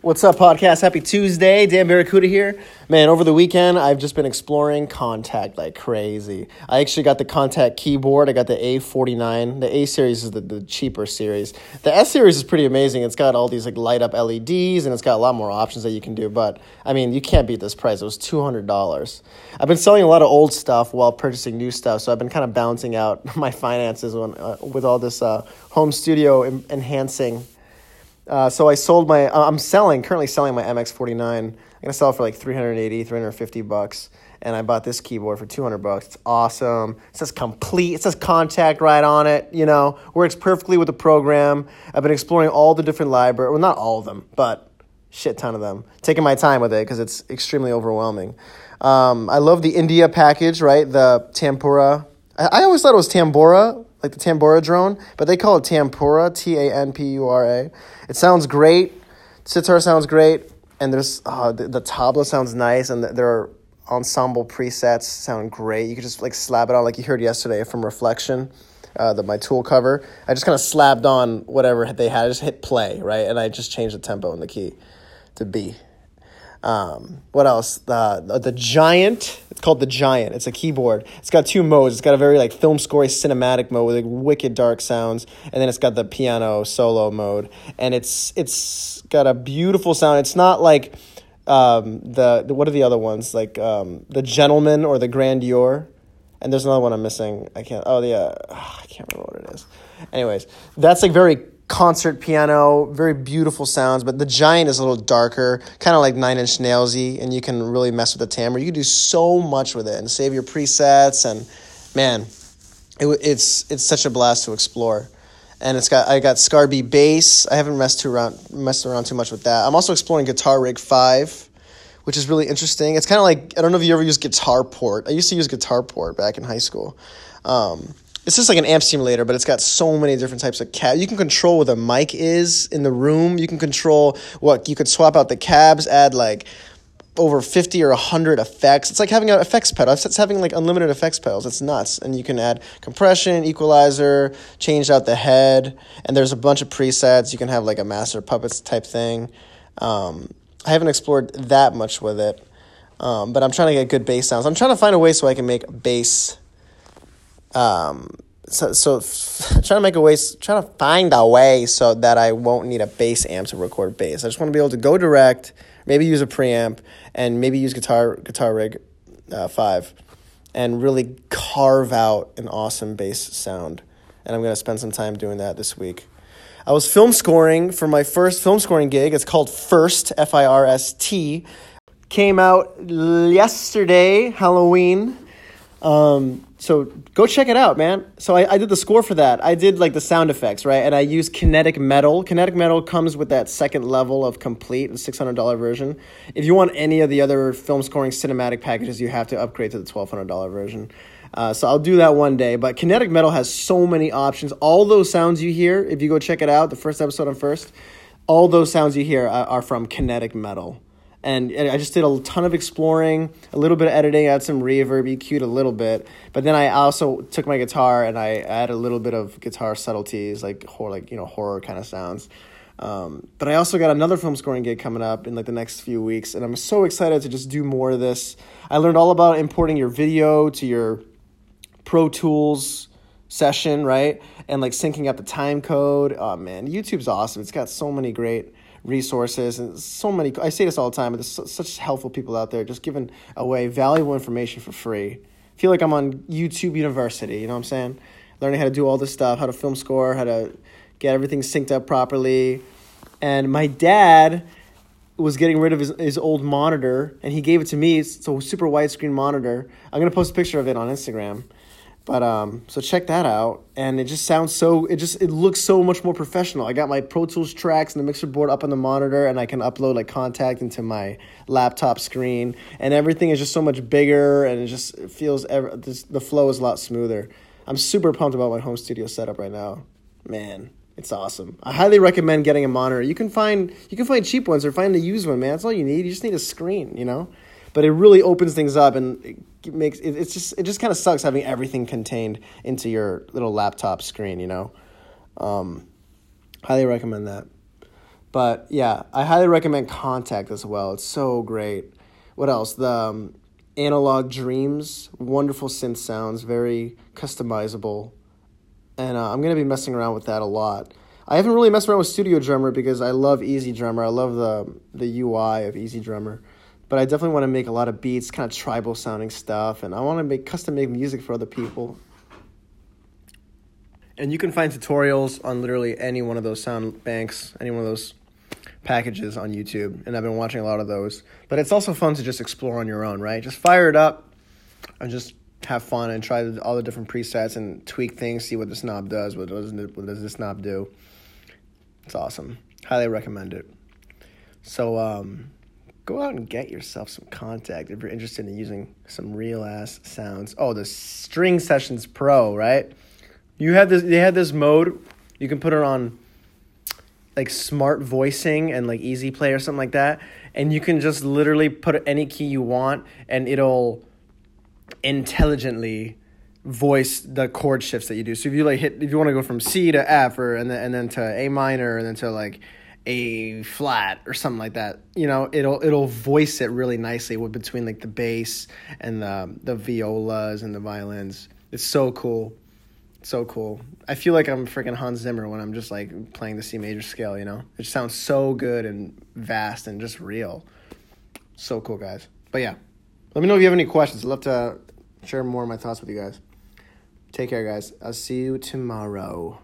What's up, podcast? Happy Tuesday. Dan Barracuda here. Man, over the weekend, I've just been exploring Kontakt like crazy. I actually got the contact keyboard. I got the A49. The A series is the, the cheaper series. The S series is pretty amazing. It's got all these like light up LEDs and it's got a lot more options that you can do. But I mean, you can't beat this price. It was $200. I've been selling a lot of old stuff while purchasing new stuff. So I've been kind of balancing out my finances when, uh, with all this uh, home studio em- enhancing uh, so I sold my, uh, I'm selling, currently selling my MX49. I'm going to sell it for like 380, 350 bucks. And I bought this keyboard for 200 bucks. It's awesome. It says Komplete. It says contact right on it. You know, works perfectly with the program. I've been exploring all the different libraries. Well, not all of them, but shit ton of them. Taking my time with it because it's extremely overwhelming. Um, I love the India package, right? The Tampura. I, I always thought it was Tambora, like the Tambora drone, but they call it Tampura, T A N P U R A. It sounds great. Sitar sounds great, and there's uh, the, the tabla sounds nice, and their ensemble presets sound great. You could just like slap it on, like you heard yesterday from Reflection. Uh, the, my tool cover. I just kind of slapped on whatever they had. I just hit play, right? And I just changed the tempo and the key to B. Um, what else? The, the Giant. It's called the Giant. It's a keyboard. It's got two modes. It's got a very like film score cinematic mode with like wicked dark sounds, and then it's got the piano solo mode, and it's it's got a beautiful sound. It's not like um, the, the what are the other ones like um, the Gentleman or the Grandeur. And there's another one I'm missing. I can't. Oh, yeah, uh, I can't remember what it is. Anyways, that's like very concert piano, very beautiful sounds, but the Giant is a little darker, kind of like Nine Inch Nailsy, and you can really mess with the timbre. You can do so much with it and save your presets, and man, it, it's it's such a blast to explore. And it's got I got Scarbee bass. I haven't messed too around messed around too much with that. I'm also exploring Guitar Rig Five, which is really interesting. It's kind of like I don't know if you ever use Guitarport. I used to use Guitar Port back in high school. Um, it's just like an amp simulator, but it's got so many different types of cab. You can control where the mic is in the room. You can control what you could swap out the cabs, add like over 50 or 100 effects. It's like having an effects pedal. It's having like unlimited effects pedals. It's nuts. And you can add compression, equalizer, change out the head, and there's a bunch of presets. You can have like a master puppets type thing. Um, I haven't explored that much with it, um, but I'm trying to get good bass sounds. I'm trying to find a way so I can make bass um, so, so trying to make a way, trying to find a way so that I won't need a bass amp to record bass. I just want to be able to go direct, maybe use a preamp, and maybe use guitar guitar rig uh, five, and really carve out an awesome bass sound. And I'm gonna spend some time doing that this week. I was film scoring for my first film scoring gig. It's called First F I R S T. Came out yesterday, Halloween. Um, so go check it out, man. So I, I did the score for that. I did like the sound effects, right? And I used Kinetic Metal. Kinetic Metal comes with that second level of Komplete, the six hundred dollar version. If you want any of the other film scoring cinematic packages, you have to upgrade to the twelve hundred dollar version. Uh, so I'll do that one day. But Kinetic Metal has so many options. All those sounds you hear, if you go check it out, the first episode on first, all those sounds you hear are, are from Kinetic Metal and I just did a ton of exploring, a little bit of editing, add some reverb, EQ'd a little bit, but then I also took my guitar and I added a little bit of guitar subtleties, like horror, like you know horror kind of sounds. Um, but I also got another film scoring gig coming up in like the next few weeks, and I'm so excited to just do more of this. I learned all about importing your video to your Pro Tools session, right? And like syncing up the time code. Oh man, YouTube's awesome. It's got so many great resources and so many i say this all the time but there's such helpful people out there just giving away valuable information for free. I feel like i'm on youtube university you know what i'm saying? Learning how to do all this stuff how to film score how to get everything synced up properly. And my dad was getting rid of his, his old monitor and he gave it to me it's a super widescreen monitor. I'm going to post a picture of it on instagram but um, so check that out, and it just sounds so. It just it looks so much more professional. I got my Pro Tools tracks and the mixer board up on the monitor, and I can upload like Kontakt into my laptop screen, and everything is just so much bigger, and it just it feels ever. This, the flow is a lot smoother. I'm super pumped about my home studio setup right now, man. It's awesome. I highly recommend getting a monitor. You can find you can find cheap ones or find a used one, man. That's all you need. You just need a screen, you know but it really opens things up and makes it, it's just it just kind of sucks having everything contained into your little laptop screen you know um, highly recommend that But yeah, I highly recommend Kontakt as well. It's so great. What else? The um, Analog Dreams, wonderful synth sounds, very customizable. And uh, I'm going to be messing around with that a lot. I haven't really messed around with Studio Drummer because I love EZdrummer. I love the the UI of EZdrummer. But I definitely want to make a lot of beats, kind of tribal sounding stuff, and I want to make custom make music for other people. And you can find tutorials on literally any one of those sound banks, any one of those packages on YouTube, and I've been watching a lot of those. But it's also fun to just explore on your own, right? Just fire it up and just have fun and try all the different presets and tweak things, see what this knob does, what does what does this knob do. It's awesome. Highly recommend it. So um, go out and get yourself some Kontakt if you're interested in using some real ass sounds. Oh, the String Sessions Pro, right? You have this. They had this mode. You can put it on like smart voicing and like easy play or something like that, and you can just literally put any key you want, and it'll intelligently voice the chord shifts that you do. So if you like hit, if you want to go from C to F or and then and then to A minor and then to like A flat or something like that, you know, it'll it'll voice it really nicely with between like the bass and the the violas and the violins. It's so cool. So cool. I feel like I'm freaking Hans Zimmer when I'm just like playing the C major scale, you know? It sounds so good and vast and just real. So cool, guys. But yeah, let me know if you have any questions. I'd love to share more of my thoughts with you guys. Take care, guys. I'll see you tomorrow.